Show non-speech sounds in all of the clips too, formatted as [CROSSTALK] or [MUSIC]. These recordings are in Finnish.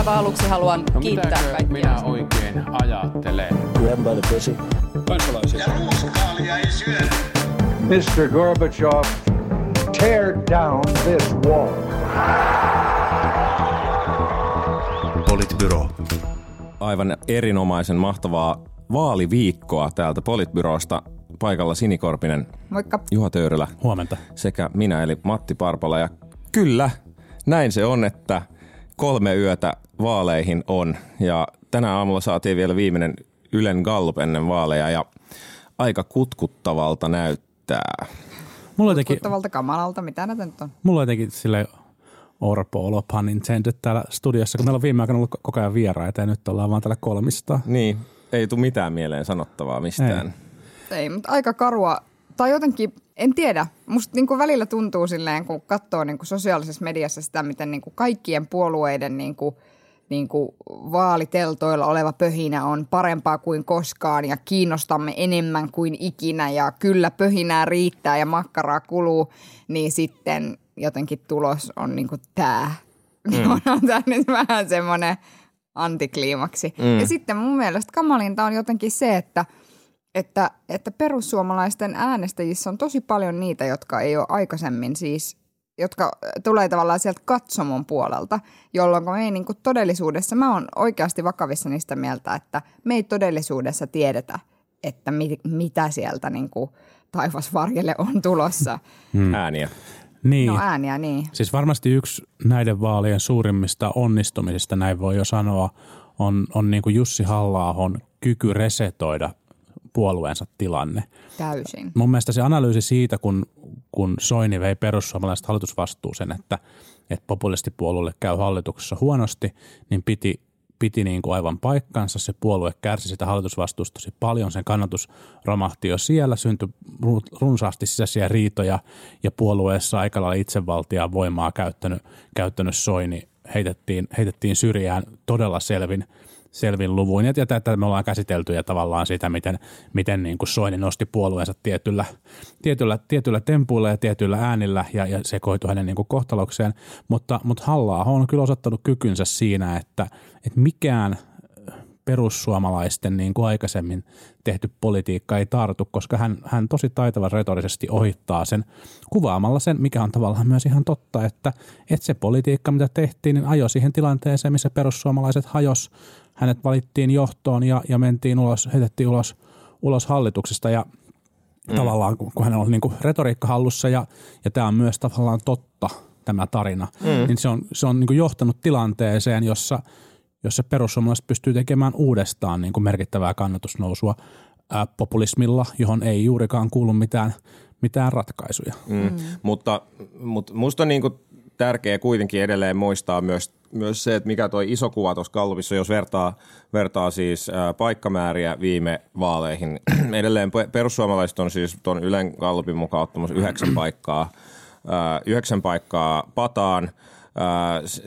aivan aluksi haluan No kiittää kaikkia. minä oikein ajattelen? Grab by the pussy. Kansalaisia. Ja ruuskaalia ei syödä. Mr. Gorbachev, tear down this wall. Politbyro. aivan erinomaisen mahtavaa vaaliviikkoa täältä Politbyrosta. Paikalla Sinikorpinen, Moikka. Juha Töyrylä Huomenta. sekä minä eli Matti Parpala. Ja kyllä, näin se on, että kolme yötä vaaleihin on. Ja tänä aamulla saatiin vielä viimeinen Ylen Gallup ennen vaaleja ja aika kutkuttavalta näyttää. Mulla jotenkin, Kuttavalta kamalalta, mitä näitä nyt on? mulla jotenkin sille orpo olo pun intended täällä studiossa, kun meillä on viime aikoina ollut koko ajan vieraita ja nyt ollaan vaan täällä kolmista. Niin, ei tule mitään mieleen sanottavaa mistään. Ei. Ei, mutta aika karua. Tai jotenkin, en tiedä. Musta niin välillä tuntuu silleen, kun katsoo niin sosiaalisessa mediassa sitä, miten niin kaikkien puolueiden niin kuin, niin kuin vaaliteltoilla oleva pöhinä on parempaa kuin koskaan ja kiinnostamme enemmän kuin ikinä ja kyllä pöhinää riittää ja makkaraa kuluu, niin sitten jotenkin tulos on niin kuin tämä. Mm. [LAUGHS] on tämä nyt vähän semmoinen antikliimaksi. Mm. Ja sitten mun mielestä kamalinta on jotenkin se, että – että, että perussuomalaisten äänestäjissä on tosi paljon niitä, jotka ei ole aikaisemmin siis, jotka tulee tavallaan sieltä katsomon puolelta, jolloin me ei niin kuin todellisuudessa, mä oon oikeasti vakavissa niistä mieltä, että me ei todellisuudessa tiedetä, että mit, mitä sieltä niin kuin taivasvarjelle on tulossa. [LAUGHS] Mm. Ääniä. Niin. No ääniä, niin. Siis varmasti yksi näiden vaalien suurimmista onnistumisista, näin voi jo sanoa, on, on niin kuin Jussi halla kyky resetoida puolueensa tilanne. Täysin. Mun mielestä se analyysi siitä, kun, kun Soini vei perussuomalaiset hallitusvastuuseen, että, että populistipuolueelle käy hallituksessa huonosti, niin piti, piti niin kuin aivan paikkansa. Se puolue kärsi sitä hallitusvastuusta tosi paljon. Sen kannatus romahti jo siellä, syntyi runsaasti sisäisiä riitoja ja puolueessa aika lailla itsevaltia voimaa käyttänyt, käyttänyt Soini heitettiin, heitettiin syrjään todella selvin – selvin luvuin. Ja tätä me ollaan käsitelty ja tavallaan sitä, miten, miten niin kuin Soini nosti puolueensa tietyllä, tietyllä, tietyllä tempuilla ja tietyillä äänillä ja, ja sekoitui hänen niin kuin kohtalokseen. Mutta, mutta halla on kyllä osoittanut kykynsä siinä, että, että mikään perussuomalaisten niin kuin aikaisemmin tehty politiikka ei tartu, koska hän, hän tosi taitavan retorisesti ohittaa sen kuvaamalla sen, mikä on tavallaan myös ihan totta, että, että se politiikka, mitä tehtiin, niin ajoi siihen tilanteeseen, missä perussuomalaiset hajos hänet valittiin johtoon ja, ja mentiin ulos, heitettiin ulos, ulos hallituksesta ja mm. tavallaan kun hän on niin kuin retoriikka hallussa ja, ja tämä on myös tavallaan totta tämä tarina, mm. niin se on, se on niin johtanut tilanteeseen, jossa, jossa perussuomalaiset pystyy tekemään uudestaan niin kuin merkittävää kannatusnousua ää, populismilla, johon ei juurikaan kuulu mitään, mitään ratkaisuja. Mm. Mm. Mutta, mutta musta on niin kuin tärkeää kuitenkin edelleen muistaa myös, myös se, että mikä toi iso kuva tuossa Gallupissa, jos vertaa, vertaa siis ää, paikkamääriä viime vaaleihin. [CLEARS THROAT] edelleen perussuomalaiset on siis tuon Ylen Gallupin mukaan ottamassa yhdeksän paikkaa, ää, yhdeksän paikkaa pataan –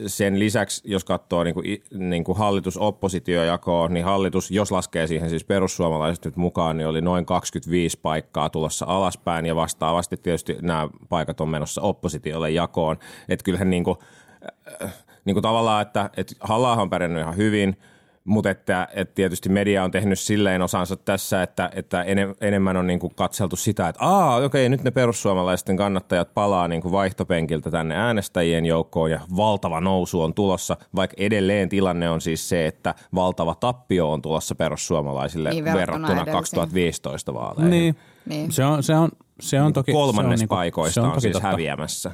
sen lisäksi, jos katsoo niin kuin, niin kuin hallitus-oppositiojakoa, niin hallitus, jos laskee siihen siis perussuomalaiset nyt mukaan, niin oli noin 25 paikkaa tulossa alaspäin ja vastaavasti tietysti nämä paikat on menossa oppositiolle jakoon. Että kyllähän niin kuin, niin kuin tavallaan, että, että halla on pärjännyt ihan hyvin – mutta että, että tietysti media on tehnyt silleen osansa tässä, että, että enemmän on niin kuin katseltu sitä, että aa, okei, nyt ne perussuomalaisten kannattajat palaa niin kuin vaihtopenkiltä tänne äänestäjien joukkoon ja valtava nousu on tulossa, vaikka edelleen tilanne on siis se, että valtava tappio on tulossa perussuomalaisille niin, verrattuna edelliseen. 2015 vaaleihin. Niin, niin. Se on, se on, se on toki... Kolmannes se on, paikoista se on, on siis totta. häviämässä.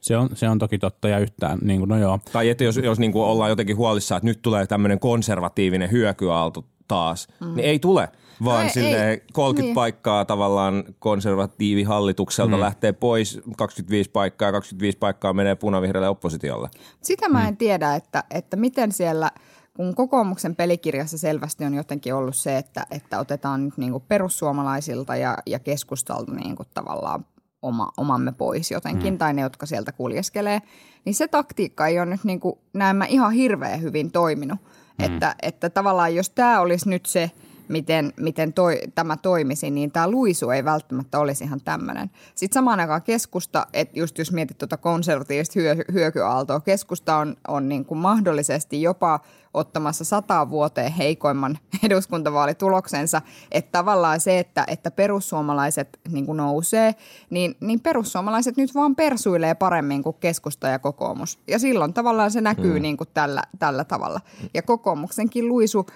Se on, se on toki totta ja yhtään, niin kuin, no joo. Tai että jos, jos niin kuin ollaan jotenkin huolissaan, että nyt tulee tämmöinen konservatiivinen hyökyaalto taas, mm. niin ei tule, vaan no, sille ei, 30 niin. paikkaa tavallaan konservatiivihallitukselta mm. lähtee pois, 25 paikkaa ja 25 paikkaa menee punavihreälle oppositiolle. Sitä mä en mm. tiedä, että, että miten siellä – kun kokoomuksen pelikirjassa selvästi on jotenkin ollut se, että, että otetaan nyt niin kuin perussuomalaisilta ja, ja keskustalta niin kuin tavallaan oma, omamme pois jotenkin, mm. tai ne, jotka sieltä kuljeskelee, niin se taktiikka ei ole nyt niin kuin, näemmä ihan hirveän hyvin toiminut. Mm. Että, että tavallaan jos tämä olisi nyt se, miten, miten toi, tämä toimisi, niin tämä luisu ei välttämättä olisi ihan tämmöinen. Sitten samaan aikaan keskusta, että just jos mietit tuota konservatiivista hyö, hyökyaaltoa, keskusta on, on niin kuin mahdollisesti jopa ottamassa sata vuoteen heikoimman [LAUGHS] eduskuntavaalituloksensa, että tavallaan se, että, että perussuomalaiset niin kuin nousee, niin, niin perussuomalaiset nyt vaan persuilee paremmin kuin keskusta ja kokoomus. Ja silloin tavallaan se näkyy mm. niin kuin tällä, tällä tavalla. Ja kokoomuksenkin luisu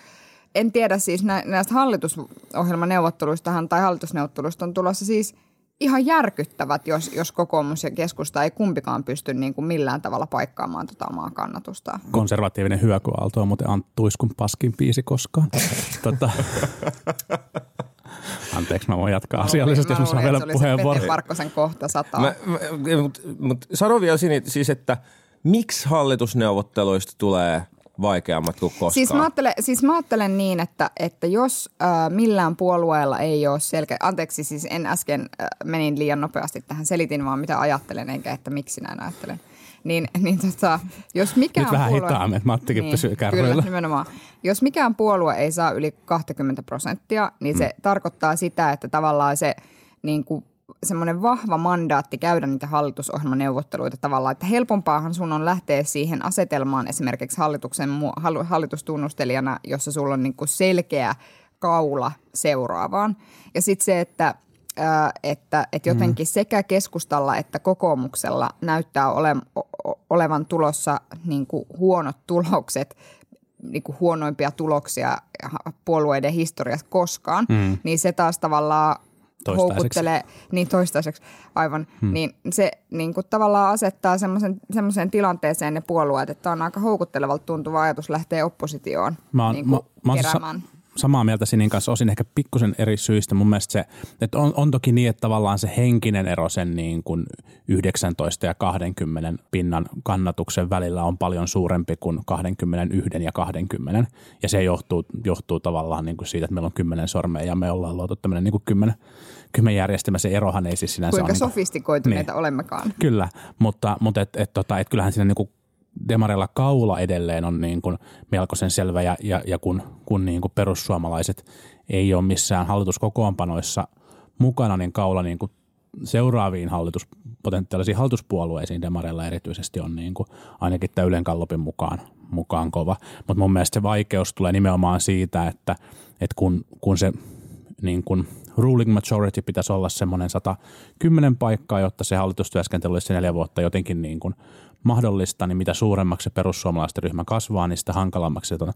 en tiedä siis näistä hallitusohjelmaneuvotteluistahan tai hallitusneuvotteluista on tulossa siis ihan järkyttävät, jos, jos kokoomus ja keskusta ei kumpikaan pysty niin kuin millään tavalla paikkaamaan tota omaa kannatusta. Konservatiivinen hyökyaalto on muuten Anttuiskun paskin biisi koskaan. [LAUGHS] tota, Anteeksi, mä voin jatkaa no, asiallisesti, jos mä saan vielä puheenvuoron. Parkkosen kohta sataa. Mutta mut, sano vielä siis, että miksi hallitusneuvotteluista tulee vaikeammat kuin koskaan. Siis mä ajattelen, siis mä ajattelen niin, että, että jos äh, millään puolueella ei ole selkeä, anteeksi siis en äsken äh, menin liian nopeasti tähän, selitin vaan mitä ajattelen enkä että miksi näin ajattelen. Niin, niin tota, jos mikään Nyt vähän puolue, hitaammin, että Mattikin niin, pysyy kärryillä. Kyllä, nimenomaan. Jos mikään puolue ei saa yli 20 prosenttia, niin se mm. tarkoittaa sitä, että tavallaan se niin kuin semmoinen vahva mandaatti käydä niitä hallitusohjelmaneuvotteluita tavallaan, että helpompaahan sun on lähteä siihen asetelmaan esimerkiksi hallituksen, hallitustunnustelijana, jossa sulla on niin kuin selkeä kaula seuraavaan. Ja sitten se, että että, että jotenkin mm. sekä keskustalla että kokoomuksella näyttää ole, olevan tulossa niin kuin huonot tulokset, niin kuin huonoimpia tuloksia puolueiden historiassa koskaan, mm. niin se taas tavallaan houkuttelee, niin toistaiseksi aivan, hmm. niin se niin kuin tavallaan asettaa semmoisen tilanteeseen ne puolueet, että on aika houkuttelevalta tuntuva ajatus lähteä oppositioon mä oon, niin kuin mä, mä keräämään samaa mieltä Sinin kanssa, osin ehkä pikkusen eri syistä. Mun mielestä se, että on, on toki niin, että tavallaan se henkinen ero sen niin kuin 19 ja 20 pinnan kannatuksen välillä on paljon suurempi kuin 21 ja 20. Ja se johtuu, johtuu tavallaan niin kuin siitä, että meillä on 10 sormea ja me ollaan luotu tämmöinen niin kuin 10, 10 järjestelmä. Se erohan ei siis sinänsä Kuinka ole... Kuinka sofistikoituneita niin, olemmekaan. Kyllä, mutta, mutta et, et, tota, et kyllähän siinä niin kuin Demarilla kaula edelleen on niin kuin melkoisen selvä ja, ja, ja kun, kun niin kuin perussuomalaiset ei ole missään hallituskokoonpanoissa mukana, niin kaula niin kuin seuraaviin hallitus, potentiaalisiin hallituspuolueisiin Demarilla erityisesti on niin kuin ainakin tämän Ylen Kallopin mukaan, mukaan kova. Mutta mun mielestä se vaikeus tulee nimenomaan siitä, että, että kun, kun se niin kuin ruling majority pitäisi olla semmoinen 110 paikkaa, jotta se hallitustyöskentely olisi neljä vuotta jotenkin niin kuin mahdollista, niin mitä suuremmaksi se perussuomalaisten ryhmä kasvaa, niin sitä hankalammaksi se ton,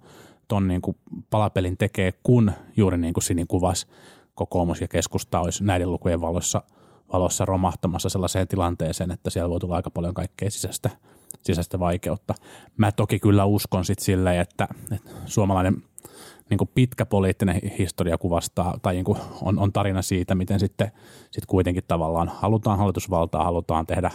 ton niin kuin palapelin tekee, kun juuri niin kuin Sini kuvasi kokoomus ja keskusta olisi näiden lukujen valossa, valossa romahtamassa sellaiseen tilanteeseen, että siellä voi tulla aika paljon kaikkea sisäistä, sisäistä vaikeutta. Mä toki kyllä uskon sitten silleen, että, että suomalainen niin kuin pitkä poliittinen historia kuvastaa, tai niin kuin on, on tarina siitä, miten sitten sit kuitenkin tavallaan halutaan hallitusvaltaa, halutaan tehdä,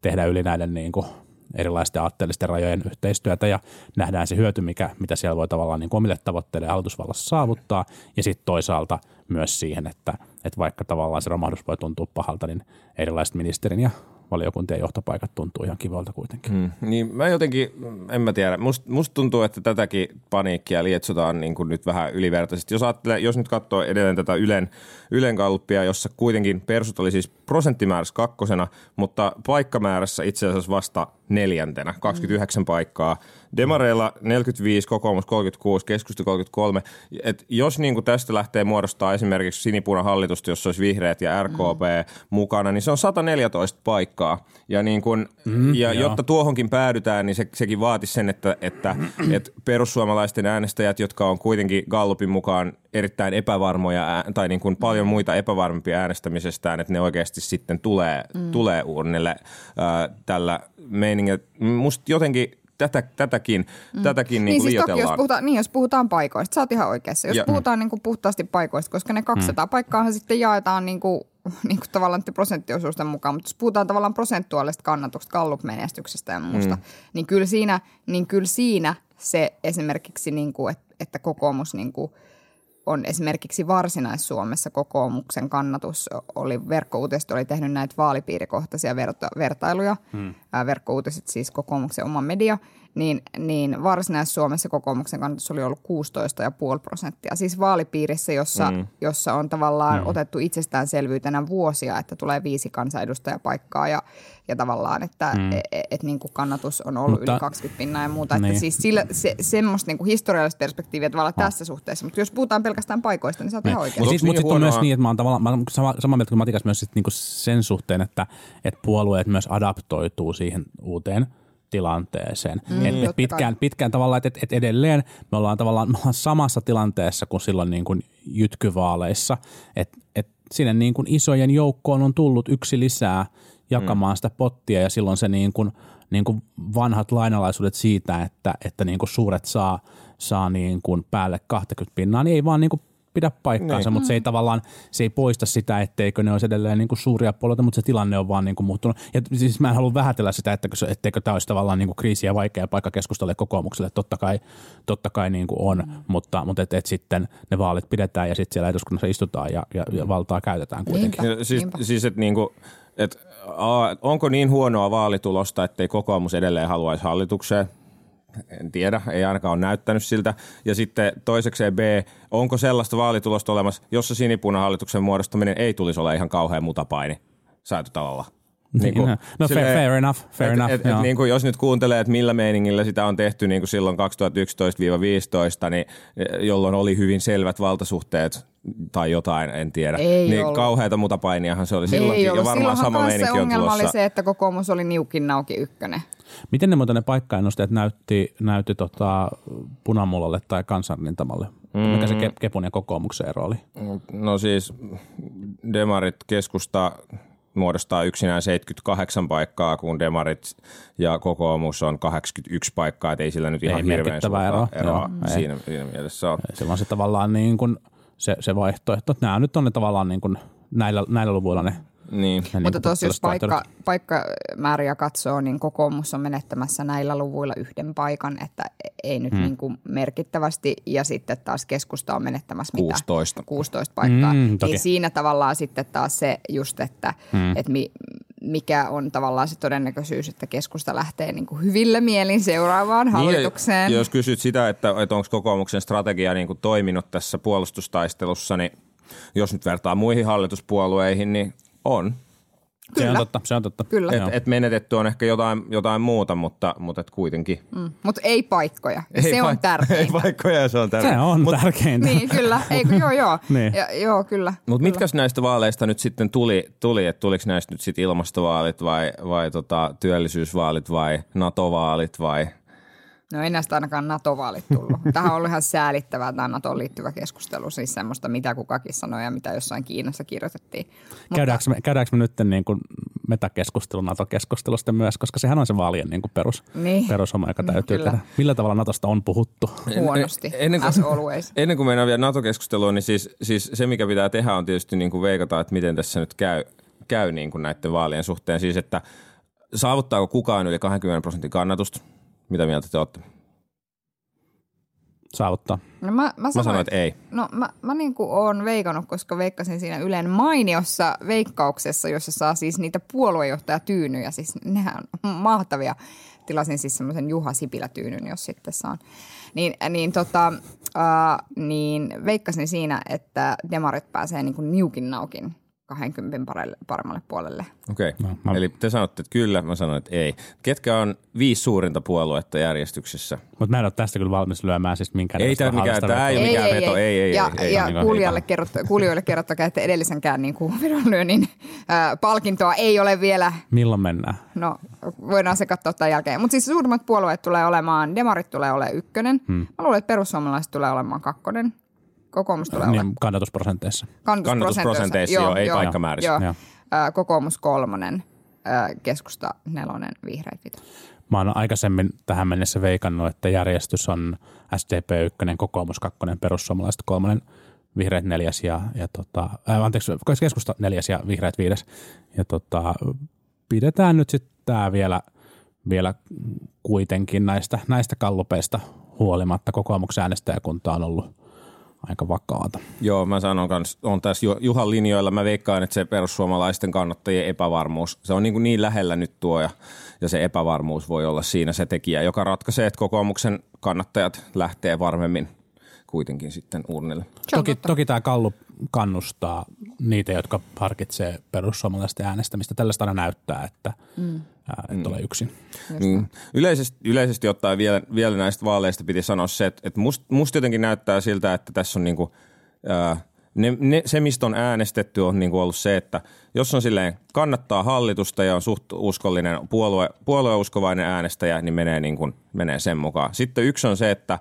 tehdä yli näiden niin kuin erilaisten aatteellisten rajojen yhteistyötä ja nähdään se hyöty, mikä, mitä siellä voi tavallaan niin omille tavoitteille hallitusvallassa saavuttaa. Ja sitten toisaalta myös siihen, että, että vaikka tavallaan se romahdus voi tuntua pahalta, niin erilaiset ministerin ja valiokuntien johtopaikat tuntuu ihan kivalta kuitenkin. Hmm. Niin mä jotenkin, en mä tiedä, musta must tuntuu, että tätäkin paniikkia lietsotaan niin kuin nyt vähän ylivertaisesti. Jos, ajattelee, jos nyt katsoo edelleen tätä Ylen, Ylen kalppia, jossa kuitenkin persut oli siis prosenttimäärässä kakkosena, mutta paikkamäärässä itse asiassa vasta neljäntenä, 29 mm. paikkaa. Demareilla 45, kokoomus 36, keskusta 33. Et jos niin kuin tästä lähtee muodostaa esimerkiksi sinipuna hallitusta, jossa olisi vihreät ja RKP mm. mukana, niin se on 114 paikkaa. Ja, niin kuin, mm, ja jotta tuohonkin päädytään, niin se, sekin vaatisi sen, että, että, että perussuomalaisten äänestäjät, jotka on kuitenkin Gallupin mukaan erittäin epävarmoja tai niin kuin paljon muita epävarmempia äänestämisestään, että ne oikeasti sitten tulee, mm. tulee urnille äh, tällä meiningillä. Musta jotenkin tätä, tätäkin, mm. tätäkin niin, niin siis toki, jos puhutaan, niin, jos puhutaan paikoista, sä oot ihan oikeassa. Jos ja, puhutaan mm. niin kuin puhtaasti paikoista, koska ne 200 mm. paikkaahan sitten jaetaan niin kuin, [LAUGHS] niin kuin tavallaan prosenttiosuusten mukaan, mutta jos puhutaan tavallaan prosentuaalista kannatuksesta, Gallup-menestyksestä ja muusta, mm. niin, kyllä siinä, niin kyllä siinä se esimerkiksi, niin kuin, että, että kokoomus niin kuin – on esimerkiksi Varsinais-Suomessa kokoomuksen kannatus oli, verkkouutiset oli tehnyt näitä vaalipiirikohtaisia verta, vertailuja hmm. Ää, verkkouutiset, siis kokoomuksen oma media, niin, niin Varsinais-Suomessa kokoomuksen kannatus oli ollut 16,5 prosenttia. Siis vaalipiirissä, jossa, mm. jossa on tavallaan mm. otettu itsestäänselvyytenä vuosia, että tulee viisi kansanedustajapaikkaa ja, ja tavallaan, että mm. et, et, et, niin kuin kannatus on ollut Mutta, yli 20 pinnaa ja muuta. Niin. Että siis sillä, se, semmoista niin kuin historiallista perspektiiviä tavallaan no. tässä suhteessa. Mutta jos puhutaan pelkästään paikoista, niin se on ihan oikein. Mutta sitten niin mut on myös niin, että mä oon tavallaan mä oon sama, sama mieltä kuin Matikas myös sit niinku sen suhteen, että, että puolueet myös adaptoituu siihen uuteen – tilanteeseen. Mm, et, et pitkään, pitkään tavallaan, että et edelleen me ollaan tavallaan me ollaan samassa tilanteessa kuin silloin niin kuin jytkyvaaleissa, että et sinne niin kuin isojen joukkoon on tullut yksi lisää jakamaan mm. sitä pottia ja silloin se niin kuin, niin kuin vanhat lainalaisuudet siitä, että, että niin kuin suuret saa, saa niin kuin päälle 20 pinnaa, niin ei vaan niin kuin pidä paikkaansa, niin. mutta se ei tavallaan se ei poista sitä, etteikö ne olisi edelleen niin kuin suuria puolueita, mutta se tilanne on vaan niin kuin muuttunut. Ja siis mä en halua vähätellä sitä, että, etteikö tämä olisi tavallaan niin kuin kriisi ja vaikea paikka keskustella kokoomukselle. Totta kai, totta kai niin kuin on, mm. mutta, mutta et, et sitten ne vaalit pidetään ja sitten siellä eduskunnassa istutaan ja, ja, ja valtaa käytetään kuitenkin. Niinpä, siis, niinpä. siis että niinku, et, a, onko niin huonoa vaalitulosta, ettei kokoomus edelleen haluaisi hallitukseen? En tiedä, ei ainakaan ole näyttänyt siltä. Ja sitten toisekseen B, onko sellaista vaalitulosta olemassa, jossa sinipunahallituksen muodostaminen ei tulisi olla ihan kauhean mutapaini säätötalolla? Niin kuin, no fair, fair enough, fair et, enough. Et, et, niin kuin jos nyt kuuntelee, että millä meiningillä sitä on tehty niin kuin silloin 2011-2015, niin jolloin oli hyvin selvät valtasuhteet tai jotain, en tiedä. Ei niin ollut. kauheata mutapainiahan se oli Ei silloinkin. ollut. Ja varmaan Silloinhan sama meininki se on ongelma oli se, että kokoomus oli niukin nauki ykkönen. Miten ne muuten ne paikkaennusteet näytti, näytti tota punamullalle tai kansanrintamalle? Mm. Mikä se Ke- Kepun ja kokoomuksen ero oli? No siis demarit keskusta muodostaa yksinään 78 paikkaa, kun demarit ja kokoomus on 81 paikkaa, et ei sillä nyt ihan Ei hirveän suurta eroa, eroa joo, siinä, siinä mielessä on. Se on se tavallaan niin kuin se, se vaihtoehto. että Nämä nyt on ne tavallaan niin kuin näillä, näillä luvuilla ne, Niin. ne Mutta niin tuossa jos paikka, paikkamääriä katsoo, niin kokoomus on menettämässä näillä luvuilla yhden paikan, että ei nyt hmm. niin kuin merkittävästi. Ja sitten taas keskusta on menettämässä mitä? 16. 16 paikkaa. Mm, toki. niin siinä tavallaan sitten taas se just, että, hmm. että mi, mikä on tavallaan se todennäköisyys, että keskusta lähtee niin kuin hyvillä mielin seuraavaan hallitukseen. Niin, ja jos kysyt sitä, että, että onko kokoomuksen strategia niin kuin toiminut tässä puolustustaistelussa, niin jos nyt vertaa muihin hallituspuolueihin, niin on. Se on Kyllä. totta, se on totta. Kyllä. Et, et menetetty on ehkä jotain, jotain muuta, mutta, mutta et kuitenkin. Mm. Mutta ei paikkoja. Ja se Ei on paik- [LAUGHS] tärkeintä. Ei paikkoja ja se on tärkeää. Se on Mut, tärkeintä. Niin, kyllä. Ei, kun joo, joo. [LAUGHS] Niin. Ja, joo, kyllä. Mutta kyllä. mitkä näistä vaaleista nyt sitten tuli, tuli että tuliko näistä nyt sitten ilmastovaalit vai, vai tota, työllisyysvaalit vai NATO-vaalit vai? No ei näistä ainakaan NATO-vaalit tullut. [LAUGHS] Tähän on ollut ihan säälittävää tämä NATOon liittyvä keskustelu, siis semmoista, mitä kukakin sanoi ja mitä jossain Kiinassa kirjoitettiin. Mutta, Käydäänkö me, käydäänkö me nyt niin kuin metakeskustelu NATO-keskustelusta myös, koska sehän on se vaalien niin kuin perus, Niin. perushomma, joka täytyy Kyllä. tehdä. Millä tavalla NATOsta on puhuttu? huonosti, Ennen kuin- as always. [LAUGHS] Ennen kuin mennään vielä NATO-keskusteluun, niin siis, siis se, mikä pitää tehdä, on tietysti niin kuin veikata, että miten tässä nyt käy, käy niin kuin näiden vaalien suhteen. Siis, että saavuttaako kukaan yli 20 prosentin kannatusta? Mitä mieltä te olette? Saavuttaa. No mä, mä, Mä sanoin, sanoin, että ei. No mä, mä niin kuin oon veikannut, koska veikkasin siinä Ylen mainiossa veikkauksessa, jossa saa siis niitä puoluejohtajatyynyjä. Siis nehän on mahtavia. Tilasin siis semmoisen Juha Sipilä-tyynyn, jos sitten saan. Niin, niin, tota, äh, niin veikkasin siinä, että demarit pääsee niin kuin niukin naukin 20 parelle, paremmalle puolelle. Okei. Okay. No, mä- Eli te sanotte, että kyllä, mä sanoin, että ei. Ketkä on viisi suurinta puoluetta järjestyksessä? Mutta mä en ole tästä kyllä valmis lyömään siis minkään Ei tää mikään- tää ei ole mikään veto, ei, ei, ja, ei, ei, ja ei, kuulijoille, ei. kuulijoille kerrottakaa, että edellisenkään niin kuin vedonlyönnin äh, palkintoa ei ole vielä Milloin mennään? No, voidaan se katsoa tämän jälkeen. Mutta siis suurimmat puolueet tulee olemaan, demarit tulee olemaan ykkönen. Hmm. Mä luulen, että perussuomalaiset tulee olemaan kakkonen. Kokoomus tulee olemaan Niin, kannatusprosenteissa. Kannatusprosenteissa, joo, ei paikkamäärissä. Joo. Joo. Kokoomus kolmonen, keskusta nelonen, vihreät vitonen. Mä oon aikaisemmin tähän mennessä veikannut, että järjestys on SDP ykkönen, kokoomus kakkonen, perussuomalaiset kolmonen, vihreät neljäs ja, ja tota, äh, anteeksi, keskusta neljäs ja vihreät viides. Ja tota, pidetään nyt sitten tämä vielä, vielä kuitenkin näistä, näistä kallupeista huolimatta kokoomuksen äänestäjäkunta on ollut, aika vakaata. Joo, mä sanon kans, on tässä Ju- Juhan linjoilla. Mä veikkaan, että se perussuomalaisten kannattajien epävarmuus, se on niin, kuin niin lähellä nyt tuo ja, ja se epävarmuus voi olla siinä se tekijä, joka ratkaisee, että kokoomuksen kannattajat lähtee varmemmin kuitenkin sitten urnille. Toki, toki tämä kallu kannustaa niitä, jotka harkitsee perussuomalaisten äänestämistä. Tällaista aina näyttää, että mm. Ää, et mm. ole yksin. Niin. Yleisesti, yleisesti ottaen vielä, vielä näistä vaaleista piti sanoa se, että, että musta must jotenkin näyttää siltä, että tässä on niinku, ää, ne, ne, se, mistä on äänestetty, on niinku ollut se, että jos on silleen kannattaa hallitusta ja on suht uskollinen puolue, puolueuskovainen äänestäjä, niin menee, niinku, menee sen mukaan. Sitten yksi on se, että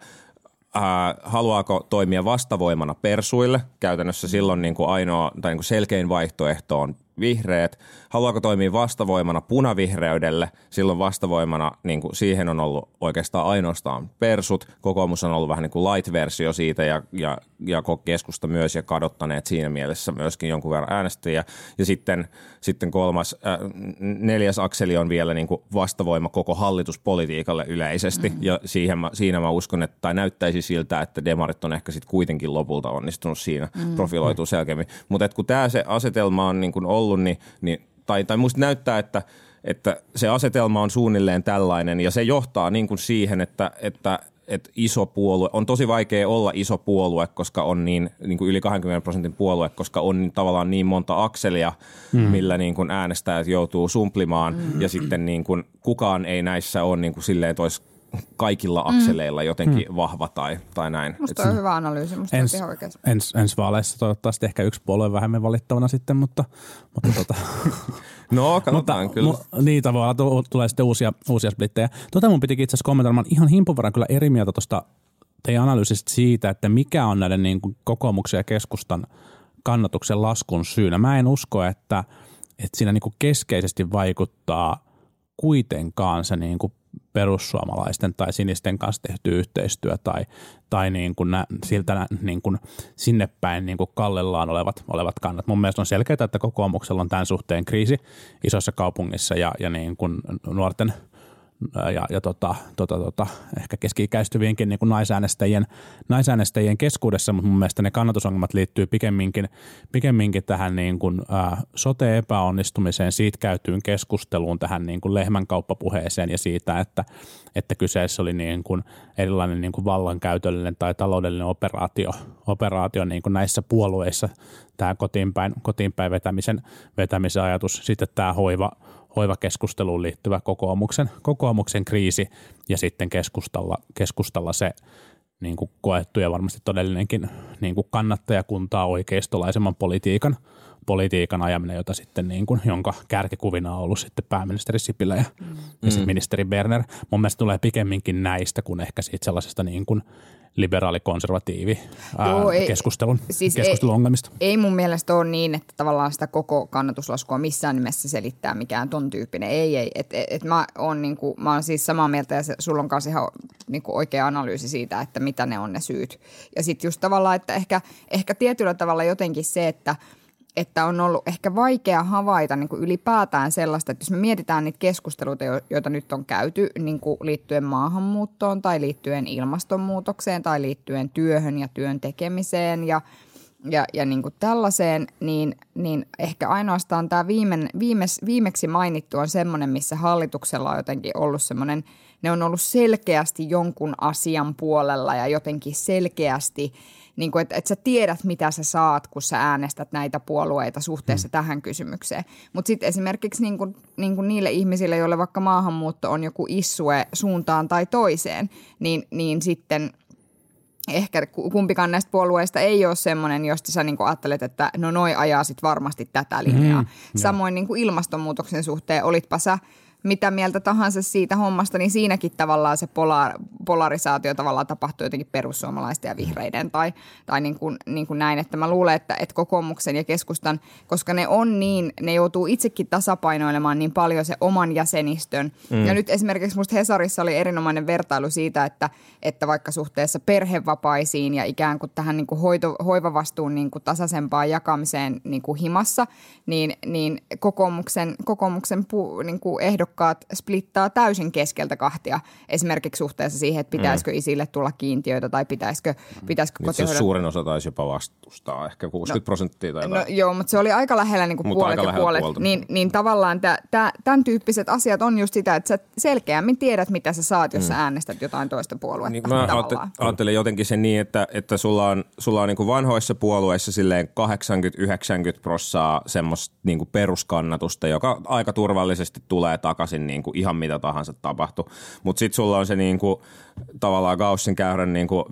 ää, haluaako toimia vastavoimana persuille. Käytännössä silloin niin kuin ainoa tai niin kuin selkein vaihtoehto on vihreät. Haluaako toimia vastavoimana punavihreydelle. Silloin vastavoimana niin kuin siihen on ollut oikeastaan ainoastaan persut. Kokoomus on ollut vähän niin kuin light-versio siitä ja, ja, ja keskusta myös ja kadottaneet siinä mielessä myöskin jonkun verran äänestäjiä. Ja sitten, sitten kolmas, äh, neljäs akseli on vielä niin kuin vastavoima koko hallituspolitiikalle yleisesti. Mm. Ja siihen mä, siinä mä uskon, että tai näyttäisi siltä, että demarit on ehkä sitten kuitenkin lopulta onnistunut siinä mm. profiloituu selkeämmin. Mutta kun tämä se asetelma on niin kuin ollut, niin, niin tai, tai musta näyttää, että, että se asetelma on suunnilleen tällainen ja se johtaa niin kuin siihen, että, että että iso puolue, on tosi vaikea olla iso puolue, koska on niin, niin kuin yli 20 prosentin puolue, koska on niin, tavallaan niin monta akselia, mm. millä niin kuin äänestäjät joutuu sumplimaan mm. ja sitten niin kuin kukaan ei näissä ole niin kuin silleen, että olisi kaikilla akseleilla jotenkin mm. vahva tai, tai näin. Musta on hyvä analyysi, musta Ens, on ihan ens, ensi vaaleissa toivottavasti ehkä yksi puolue vähemmän valittavana sitten, mutta, mutta tota, [LAUGHS] No, katsotaan mutta, kyllä. Mu, niin tavallaan tu- tulee sitten uusia, uusia splittejä. Tota mun pitikin itse asiassa kommentoida, mä ihan himpun verran kyllä eri mieltä tuosta teidän analyysistä siitä, että mikä on näiden niin kuin kokoomuksen ja keskustan kannatuksen laskun syynä. Mä en usko, että, että siinä niin kuin keskeisesti vaikuttaa kuitenkaan se niin kuin perussuomalaisten tai sinisten kanssa tehty yhteistyö tai, tai niin kuin nä, siltä niin kuin sinne päin niin kuin kallellaan olevat, olevat kannat. Mun mielestä on selkeää, että kokoomuksella on tämän suhteen kriisi isossa kaupungissa ja, ja niin kuin nuorten ja, ja tota, tota, tota, ehkä keski-ikäistyvienkin niin naisäänestäjien, naisäänestäjien keskuudessa, mutta mun mielestä ne kannatusongelmat liittyy pikemminkin, pikemminkin tähän niin kuin, ä, sote-epäonnistumiseen, siitä käytyyn keskusteluun, tähän niin kuin lehmänkauppapuheeseen ja siitä, että, että kyseessä oli niin kuin erilainen niin kuin vallankäytöllinen tai taloudellinen operaatio, operaatio niin kuin näissä puolueissa, tämä kotiinpäin, kotiinpäin vetämisen, vetämisen ajatus, sitten tämä hoiva, hoivakeskusteluun liittyvä kokoomuksen, kokoomuksen kriisi ja sitten keskustalla, keskustalla se niin kuin koettu ja varmasti todellinenkin niin kuin kannattajakuntaa oikeistolaisemman politiikan, politiikan ajaminen, jota sitten niin kuin, jonka kärkikuvina on ollut sitten pääministeri Sipilä ja, mm. ja sitten ministeri Berner. Mun mielestä tulee pikemminkin näistä kuin ehkä siitä sellaisesta niin kuin liberaali-konservatiivi ää, ei- keskustelun, siis keskustelun ongelmista. Ei mun mielestä ole niin, että tavallaan sitä koko kannatuslaskua missään nimessä selittää mikään ton tyyppinen. Ei, ei. Et, et, et mä, oon niinku, mä oon siis samaa mieltä ja se, sulla on kanssa ihan niinku oikea analyysi siitä, että mitä ne on ne syyt. Ja sitten just tavallaan, että ehkä, ehkä tietyllä tavalla jotenkin se, että että on ollut ehkä vaikea havaita niin kuin ylipäätään sellaista, että jos me mietitään niitä keskusteluita, jo- joita nyt on käyty niin kuin liittyen maahanmuuttoon tai liittyen ilmastonmuutokseen tai liittyen työhön ja työn tekemiseen ja, ja, ja niin kuin tällaiseen, niin, niin ehkä ainoastaan tämä viime, viimes, viimeksi mainittu on semmoinen, missä hallituksella on jotenkin ollut semmoinen, ne on ollut selkeästi jonkun asian puolella ja jotenkin selkeästi niin kuin, että, että sä tiedät, mitä sä saat, kun sä äänestät näitä puolueita suhteessa mm. tähän kysymykseen. Mutta sitten esimerkiksi niin kuin, niin kuin niille ihmisille, joille vaikka maahanmuutto on joku issue suuntaan tai toiseen, niin, niin sitten ehkä ku- kumpikaan näistä puolueista ei ole semmoinen, josta sä niin ajattelet, että no noi ajaa sit varmasti tätä linjaa. Mm, Samoin niin kuin ilmastonmuutoksen suhteen, olitpa sä mitä mieltä tahansa siitä hommasta, niin siinäkin tavallaan se polar, polarisaatio tavallaan tapahtuu jotenkin perussuomalaisten ja vihreiden tai, tai niin, kuin, niin kuin näin, että mä luulen, että, että kokoomuksen ja keskustan, koska ne on niin, ne joutuu itsekin tasapainoilemaan niin paljon se oman jäsenistön. Mm. Ja nyt esimerkiksi musta Hesarissa oli erinomainen vertailu siitä, että, että vaikka suhteessa perhevapaisiin ja ikään kuin tähän niin kuin hoito, hoivavastuun niin kuin tasaisempaan jakamiseen niin kuin himassa, niin, niin kokoomuksen, kokoomuksen pu, niin kuin ehdokkaat splittaa täysin keskeltä kahtia esimerkiksi suhteessa siihen että pitäisikö isille tulla kiintiöitä tai pitäisikö, pitäisikö se kotihoidon... suurin osa taisi jopa vastustaa, ehkä 60 prosenttia tai No joo, mutta se oli aika lähellä niin kuin Mutta puolet aika ja lähellä puolet. puolta. Niin, niin tavallaan tää, tää, tämän tyyppiset asiat on just sitä, että sä selkeämmin tiedät, mitä sä saat, jos sä äänestät jotain toista puoluetta Niin, mä tavallaan. ajattelen jotenkin sen niin, että, että sulla on, sulla on niin kuin vanhoissa puolueissa silleen 80-90 prossaa semmoista niin kuin peruskannatusta, joka aika turvallisesti tulee takaisin niin kuin ihan mitä tahansa tapahtuu. Mutta sitten sulla on se niin kuin, tavallaan Gaussin käyrän niin kuin 5-10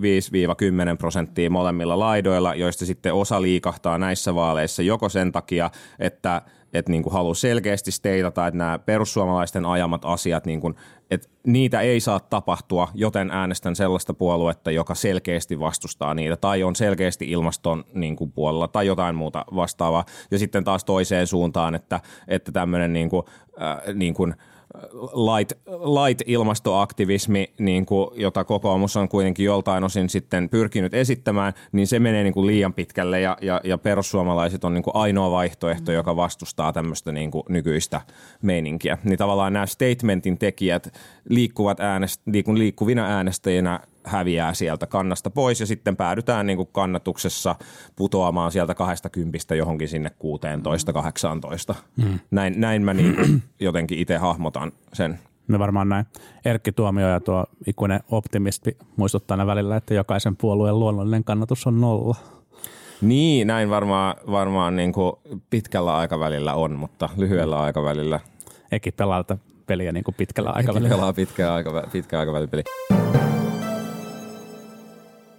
prosenttia molemmilla laidoilla, joista sitten osa liikahtaa näissä vaaleissa joko sen takia, että että niin kuin haluaa selkeästi steitata, että nämä perussuomalaisten ajamat asiat, niin kuin, että niitä ei saa tapahtua, joten äänestän sellaista puoluetta, joka selkeästi vastustaa niitä tai on selkeästi ilmaston niin kuin, puolella tai jotain muuta vastaavaa. Ja sitten taas toiseen suuntaan, että, että tämmöinen niin kuin, äh, niin kuin, light, light ilmastoaktivismi, niin kuin, jota kokoomus on kuitenkin joltain osin sitten pyrkinyt esittämään, niin se menee niin kuin liian pitkälle ja, ja, ja perussuomalaiset on niin kuin ainoa vaihtoehto, joka vastustaa tämmöistä niin kuin nykyistä meininkiä. Niin tavallaan nämä statementin tekijät liikkuvat äänest, liikun liikkuvina äänestäjinä häviää sieltä kannasta pois ja sitten päädytään niin kuin kannatuksessa putoamaan sieltä 20 johonkin sinne 16-18. Mm. Näin, näin mä niin [CLEARS THROAT] jotenkin itse hahmotan sen. No varmaan näin. Erkki Tuomio ja tuo ikuinen optimisti muistuttaa aina välillä, että jokaisen puolueen luonnollinen kannatus on nolla. Niin, näin varmaan, varmaan niin kuin pitkällä aikavälillä on, mutta lyhyellä aikavälillä Eki pelaa tätä peliä niin kuin pitkällä aikavälillä. pelaa pitkä, aikavä, pitkä aikavälin peli.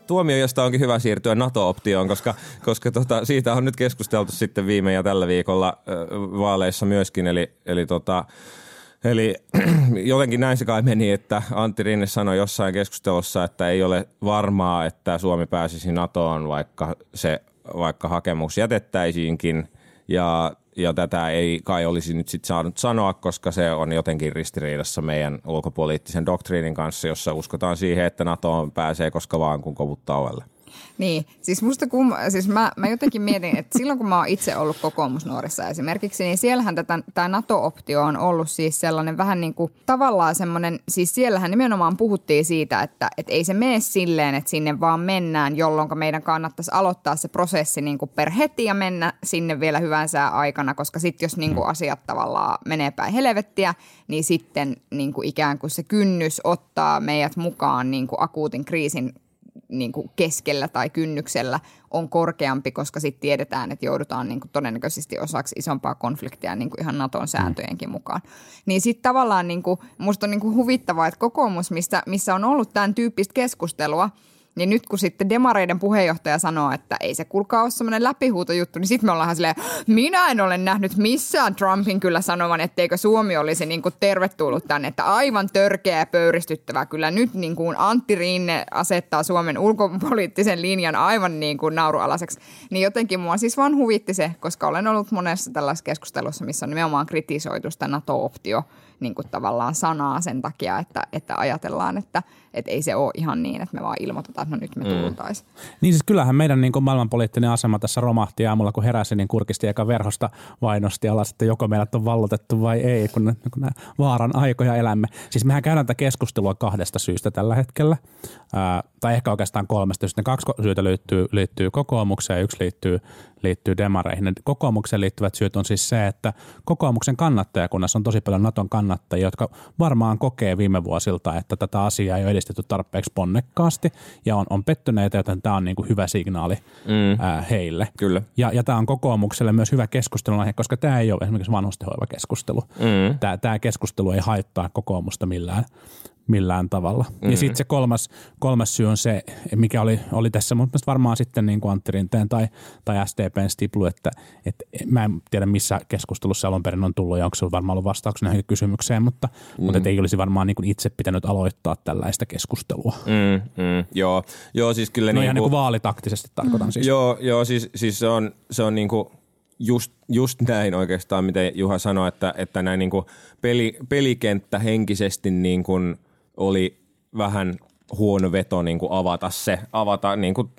Tuomio, josta onkin hyvä siirtyä NATO-optioon, koska, koska tota, siitä on nyt keskusteltu sitten viime ja tällä viikolla vaaleissa myöskin. Eli, eli, tota, eli [CLEARS THROAT] jotenkin näin se kai meni, että Antti Rinne sanoi jossain keskustelussa, että ei ole varmaa, että Suomi pääsisi NATOon, vaikka, se, vaikka hakemus jätettäisiinkin. Ja ja tätä ei kai olisi nyt sitten saanut sanoa, koska se on jotenkin ristiriidassa meidän ulkopoliittisen doktriinin kanssa, jossa uskotaan siihen, että NATO pääsee koska vaan kun kovuttaa ovelle. Niin, siis musta kum, siis mä, mä jotenkin mietin, että silloin kun mä oon itse ollut kokoomusnuorissa esimerkiksi, niin siellähän tätä, tämä NATO-optio on ollut siis sellainen vähän niin kuin tavallaan semmoinen, siis siellähän nimenomaan puhuttiin siitä, että, että ei se mene silleen, että sinne vaan mennään, jolloin meidän kannattaisi aloittaa se prosessi niin kuin per heti ja mennä sinne vielä hyvän sää aikana, koska sitten jos niin kuin asiat tavallaan menee päin helvettiä, niin sitten niin kuin ikään kuin se kynnys ottaa meidät mukaan niin kuin akuutin kriisin niin kuin keskellä tai kynnyksellä on korkeampi, koska sitten tiedetään, että joudutaan niin kuin todennäköisesti osaksi isompaa konfliktia niin kuin ihan Naton sääntöjenkin mukaan. Niin sitten tavallaan niin kuin, musta on niin kuin huvittavaa, että kokoomus, missä, missä on ollut tämän tyyppistä keskustelua, niin nyt kun sitten demareiden puheenjohtaja sanoo, että ei se kuulkaa ole semmoinen läpihuutojuttu, niin sitten me ollaan silleen, minä en ole nähnyt missään Trumpin kyllä sanovan, etteikö Suomi olisi niin kuin tervetullut tänne, että aivan törkeä ja pöyristyttävä. Kyllä nyt niin kuin Antti Rinne asettaa Suomen ulkopoliittisen linjan aivan niin kuin naurualaseksi. Niin jotenkin mua siis vaan huvitti se, koska olen ollut monessa tällaisessa keskustelussa, missä on nimenomaan kritisoitu sitä NATO-optio niin kuin tavallaan sanaa sen takia, että, että ajatellaan, että, että ei se ole ihan niin, että me vaan ilmoitetaan, että no nyt me tultaisiin. Niin siis kyllähän meidän niin kuin maailmanpoliittinen asema tässä romahti aamulla, kun heräsi, niin kurkisti eka verhosta vainosti alas, että joko meidät on vallotettu vai ei, kun, kun nämä vaaran aikoja elämme. Siis mehän käydään tätä keskustelua kahdesta syystä tällä hetkellä, Ää, tai ehkä oikeastaan kolmesta syystä. Ne kaksi syytä liittyy, liittyy kokoomukseen ja yksi liittyy, liittyy demareihin. Ne kokoomukseen liittyvät syyt on siis se, että kokoomuksen kannattajakunnassa on tosi paljon Naton kannattajia, jotka varmaan kokee viime vuosilta, että tätä asiaa ei ole edistetty tarpeeksi ponnekkaasti ja on, on pettyneitä, joten tämä on niin kuin hyvä signaali mm. ää, heille. Kyllä. Ja, ja tämä on kokoomukselle myös hyvä keskustelu, koska tämä ei ole esimerkiksi vanhustenhoiva keskustelu. Mm. Tämä, tämä keskustelu ei haittaa kokoomusta millään, millään tavalla. Mm. Ja sitten se kolmas, kolmas syy on se, mikä oli, oli tässä mutta varmaan sitten niin kuin Antti Rinteen tai, tai SDPn stiplu, että, että mä en tiedä missä keskustelussa alun perin on tullut ja onko se varmaan ollut vastauksena johonkin kysymykseen, mutta, mm. mutta ei olisi varmaan niin kuin itse pitänyt aloittaa tällaista keskustelua. Mm, mm, joo. joo, siis kyllä No niin ihan niin kuin, kuin vaalitaktisesti tarkoitan siis. Joo, joo siis, siis se on, se on niin kuin just, just näin oikeastaan, miten Juha sanoi, että, että näin niin kuin peli, pelikenttä henkisesti niin kuin oli vähän huono veto niin kuin avata se, avata niin kuin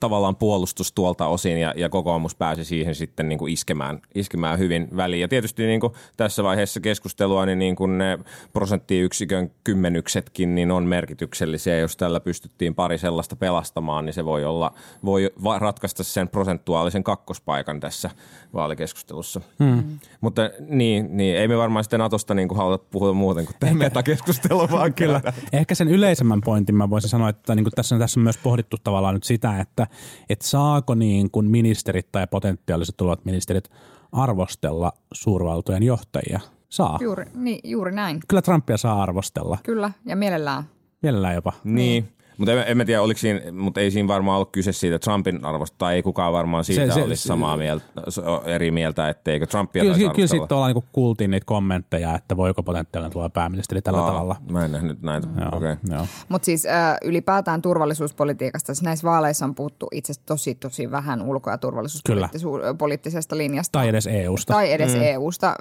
tavallaan puolustus tuolta osin ja, ja kokoomus pääsi siihen sitten niin kuin iskemään, iskemään hyvin väliin. Ja tietysti niin kuin tässä vaiheessa keskustelua, niin, niin kuin ne prosenttiyksikön kymmenyksetkin niin on merkityksellisiä. Jos tällä pystyttiin pari sellaista pelastamaan, niin se voi, olla, voi ratkaista sen prosentuaalisen kakkospaikan tässä vaalikeskustelussa. Hmm. Mutta niin, niin, ei me varmaan sitten Natosta niin kuin haluta puhua muuten kuin tehdä metakeskustelua, vaan [LAUGHS] Kyllä. Ehkä sen yleisemmän pointin mä voisin sanoa, että niin kuin tässä, on, tässä on myös pohdittu tavallaan nyt sitä, että, että saako niin kuin ministerit tai potentiaaliset tulevat ministerit arvostella suurvaltojen johtajia. Saa. Juuri, niin, juuri näin. Kyllä Trumpia saa arvostella. Kyllä, ja mielellään. Mielellään jopa. Niin. Mutta en, en mä tiedä, oliko siinä, mutta ei siinä varmaan ollut kyse siitä Trumpin arvosta, tai ei kukaan varmaan siitä se, se, olisi samaa mieltä, eri mieltä, etteikö Trumpia Kyllä, kyllä, kyllä sitten ollaan niin kuultiin niitä kommentteja, että voiko potentiaalinen tulla pääministeri tällä Aa, tavalla. Mä en nähnyt näitä. Joo, Okay. joo. Mutta siis äh, ylipäätään turvallisuuspolitiikasta, siis näissä vaaleissa on puhuttu itse asiassa tosi tosi vähän ulko- ja turvallisuuspoliittisesta linjasta. Tai edes EUsta. Tai edes mm. EUsta,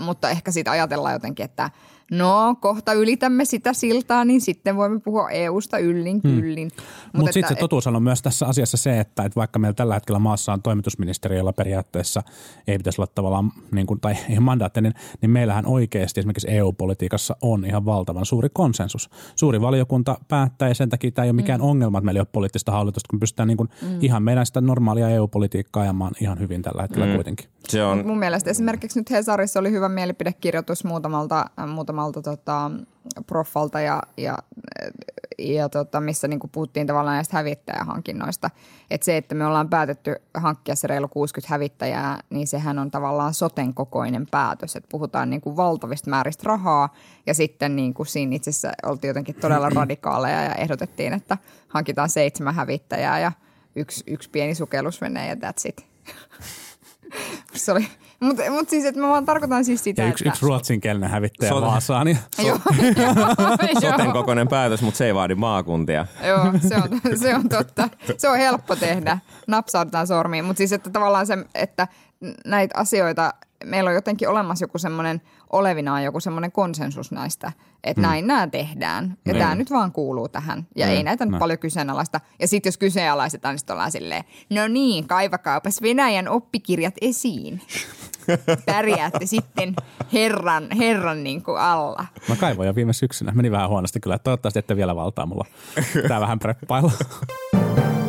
mutta ehkä siitä ajatellaan jotenkin, että no kohta ylitämme sitä siltaa, niin sitten voimme puhua EUsta yllin kyllin. Mutta Mut sitten se totuus on myös tässä asiassa se, että, että vaikka meillä tällä hetkellä maassa on toimitusministeri, jolla periaatteessa ei pitäisi olla tavallaan, niin kuin, tai ei mandaatti, niin, niin meillähän oikeasti esimerkiksi EU-politiikassa on ihan valtavan suuri konsensus. Suuri valiokunta päättää ja sen takia tämä ei ole mikään mm. ongelma, että meillä ei ole poliittista hallitusta, kun pystytään niin kuin mm. ihan meidän sitä normaalia EU-politiikkaa ajamaan ihan hyvin tällä hetkellä mm. kuitenkin. Se on, mun mielestä esimerkiksi nyt Hesarissa oli hyvä mielipidekirjoitus muutamalta, muutamalta tota, proffalta ja, ja, ja tota, missä niin puhuttiin tavallaan näistä hävittäjähankinnoista. Että se, että me ollaan päätetty hankkia se reilu 60 hävittäjää, niin sehän on tavallaan soten kokoinen päätös. Että puhutaan niin kuin valtavista määristä rahaa ja sitten niin kuin siinä itse asiassa oltiin jotenkin todella [CLEARS THROAT] radikaaleja ja ehdotettiin, että hankitaan seitsemän hävittäjää ja yksi, yksi pieni sukellusvene ja that's it. [LAUGHS] Se oli, mutta mut siis, että mä vaan tarkoitan siis sitä, Ja yksi, että... yksi ruotsinkielinen hävittäjä Sote- Vaasaan. Ja Joo, [LAUGHS] [LAUGHS] soten kokoinen päätös, mutta se ei vaadi maakuntia. joo se, on, se on totta. Se on helppo tehdä. Napsautetaan sormiin. Mutta siis, että tavallaan se, että näitä asioita, meillä on jotenkin olemassa joku semmoinen olevinaan joku semmoinen konsensus näistä, että mm. näin nämä tehdään. Ja Mm. tämä nyt vaan kuuluu tähän. Ja ei näitä nyt paljon kyseenalaista. Ja sitten jos kyseenalaistetaan, niin sitten ollaan silleen, no niin, kaivakaapas Venäjän oppikirjat esiin. [LAUGHS] Pärjäätte sitten herran, herran niin kuin alla. mä kaivoin jo viime syksynä. Meni vähän huonosti kyllä. Toivottavasti ette vielä valtaa mulla. Tää vähän preppailla. [LAUGHS]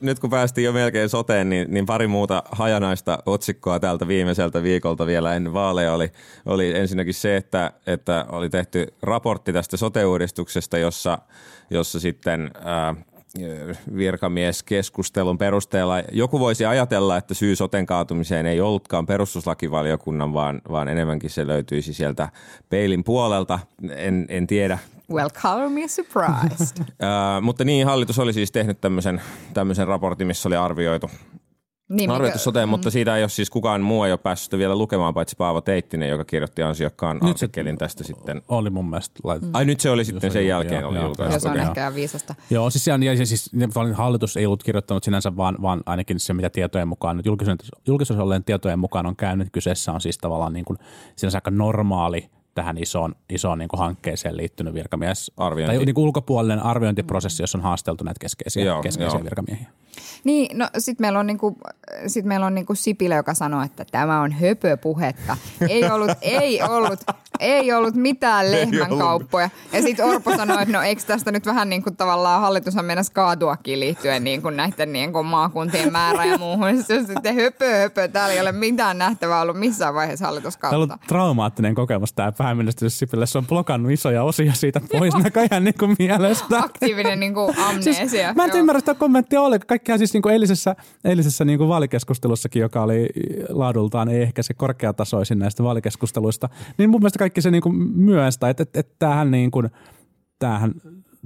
Nyt kun päästiin jo melkein soteen, niin, niin pari muuta hajanaista otsikkoa tältä viimeiseltä viikolta vielä ennen vaaleja oli, oli ensinnäkin se, että, että oli tehty raportti tästä sote-uudistuksesta, jossa, jossa sitten ää, virkamieskeskustelun perusteella joku voisi ajatella, että syy soten kaatumiseen ei ollutkaan perustuslakivaliokunnan, vaan, vaan enemmänkin se löytyisi sieltä peilin puolelta. En, en tiedä, Well, color me surprised. [LAUGHS] Ää, mutta niin, hallitus oli siis tehnyt tämmöisen, tämmöisen raportin, missä oli arvioitu, niin, arvioitu soteen, mm. mutta siitä ei ole siis kukaan muu ei ole päässyt vielä lukemaan, paitsi Paavo Teittinen, joka kirjoitti ansiokkaan Nyt se- artikkelin tästä sitten. Oli mun mielestä laitettu. Ai nyt se oli sitten Jos sen jälkeen joo, oli joo. julkaistu. Se on ehkä viisasta. Joo, siis, se on, ja siis hallitus ei ollut kirjoittanut sinänsä, vaan, vaan ainakin se, mitä tietojen mukaan, nyt julkisuudessa olleen tietojen mukaan on käynyt. Kyseessä on siis tavallaan niin kuin, sinänsä aika normaali tähän isoon, isoon niin kuin hankkeeseen liittynyt virkamies. Arviointi. Tai niin kuin ulkopuolinen arviointiprosessi, jossa on haasteltu näitä keskeisiä, Joo, keskeisiä joo. virkamiehiä. Niin, no sitten meillä on, niinku, sit meillä on niinku Sipilä, joka sanoo, että tämä on höpöpuhetta. Ei ollut, ei ollut, ei ollut mitään lehmänkauppoja. Ja sitten Orpo sanoi, että no eikö tästä nyt vähän niin kuin tavallaan hallitushan mennessä kaatuakin liittyen niin kuin näiden niin kuin maakuntien määrä ja muuhun. Sitten sitten höpö, höpö, täällä ei ole mitään nähtävää ollut missään vaiheessa hallituskautta. on traumaattinen kokemus tämä pääministeri Sipilä. Se on blokannut isoja osia siitä pois näköjään niin kuin mielestä. Aktiivinen niin kuin [LAUGHS] amneesia. Siis, mä en Joo. ymmärrä sitä kommenttia ollenkaan. Kaikkihan siis niin kuin eilisessä, eilisessä niin kuin vaalikeskustelussakin, joka oli laadultaan ei ehkä se korkeatasoisin näistä vaalikeskusteluista, niin mun mielestä kaikki se niin kuin myönstä, että, että, että tämähän, niin kuin, tämähän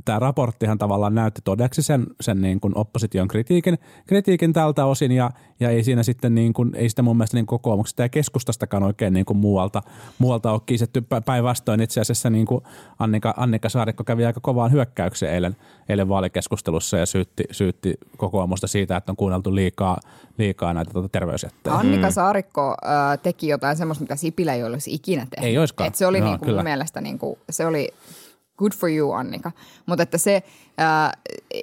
tämä raporttihan tavallaan näytti todeksi sen, sen niin kuin opposition kritiikin, kritiikin tältä osin ja, ja ei siinä sitten niin kuin, ei sitä mun mielestä niin kokoomuksesta ja keskustastakaan oikein niin kuin muualta, muualta ole kiisetty Pä- päinvastoin itse asiassa niin kuin Annika, Annika Saarikko kävi aika kovaan hyökkäykseen eilen, eilen vaalikeskustelussa ja syytti, syytti kokoomusta siitä, että on kuunneltu liikaa, liikaa näitä tuota terveysjättejä. Annika Saarikko äh, teki jotain semmoista, mitä Sipilä ei olisi ikinä tehnyt. Ei olisikaan. Et se oli Joo, niinku kyllä. mun mielestä, niinku, se oli good for you Annika. Mutta että se ää,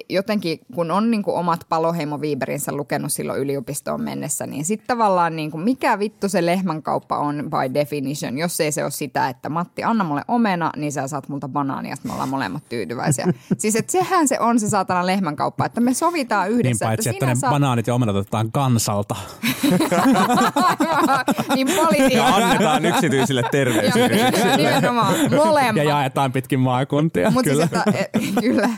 jotenkin, kun on niin kuin omat paloheimoviiberinsä lukenut silloin yliopistoon mennessä, niin sitten tavallaan niin kuin mikä vittu se lehmänkauppa on by definition, jos ei se ole sitä, että Matti, anna mulle omena, niin sä saat multa banaania, ja me ollaan molemmat tyytyväisiä. [LAUGHS] siis että sehän se on se saatana lehmänkauppa, että me sovitaan Niin yhdessä. paitsi, että, sinä ne saat- banaanit ja omenat otetaan kansalta. [LAUGHS] niin Ja politiikka. annetaan yksityisille terveysyrityksille. Nimenomaan, molemmat. Ja jaetaan pitkin maakuntia. Mutta siis, kyllä. että, e, kyllä.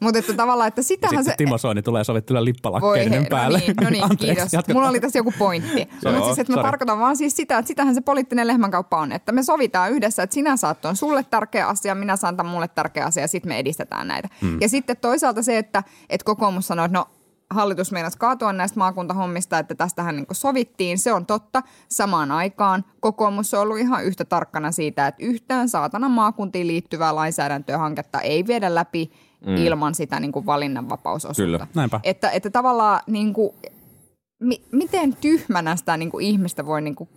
Mutta että tavallaan, että sitähän Sitten se... Timo Soini tulee sovittuilla Voi lippalakkeiden he, päälle. No niin, no niin Anteeksi, kiitos. jatka. Mulla oli tässä joku pointti. Mutta siis, että mä sorry. tarkoitan vaan siis sitä, että sitähän se poliittinen lehmänkauppa on. Että me sovitaan yhdessä, että sinä saat on sulle tärkeä asia, minä saan tämän mulle tärkeä asia ja sitten me edistetään näitä. Hmm. Ja sitten toisaalta se, että, että kokoomus sanoo, että no hallitus meinasi kaatua näistä maakuntahommista, että tästähän niin sovittiin. Se on totta. Samaan aikaan kokoomus on ollut ihan yhtä tarkkana siitä, että yhtään saatana maakuntiin liittyvää lainsäädäntöä hanketta ei viedä läpi mm. ilman sitä niin kuin valinnanvapausosuutta. Kyllä. Näinpä. Että, että tavallaan niin kuin, mi, miten tyhmänä sitä niin kuin ihmistä voi, niin kuin,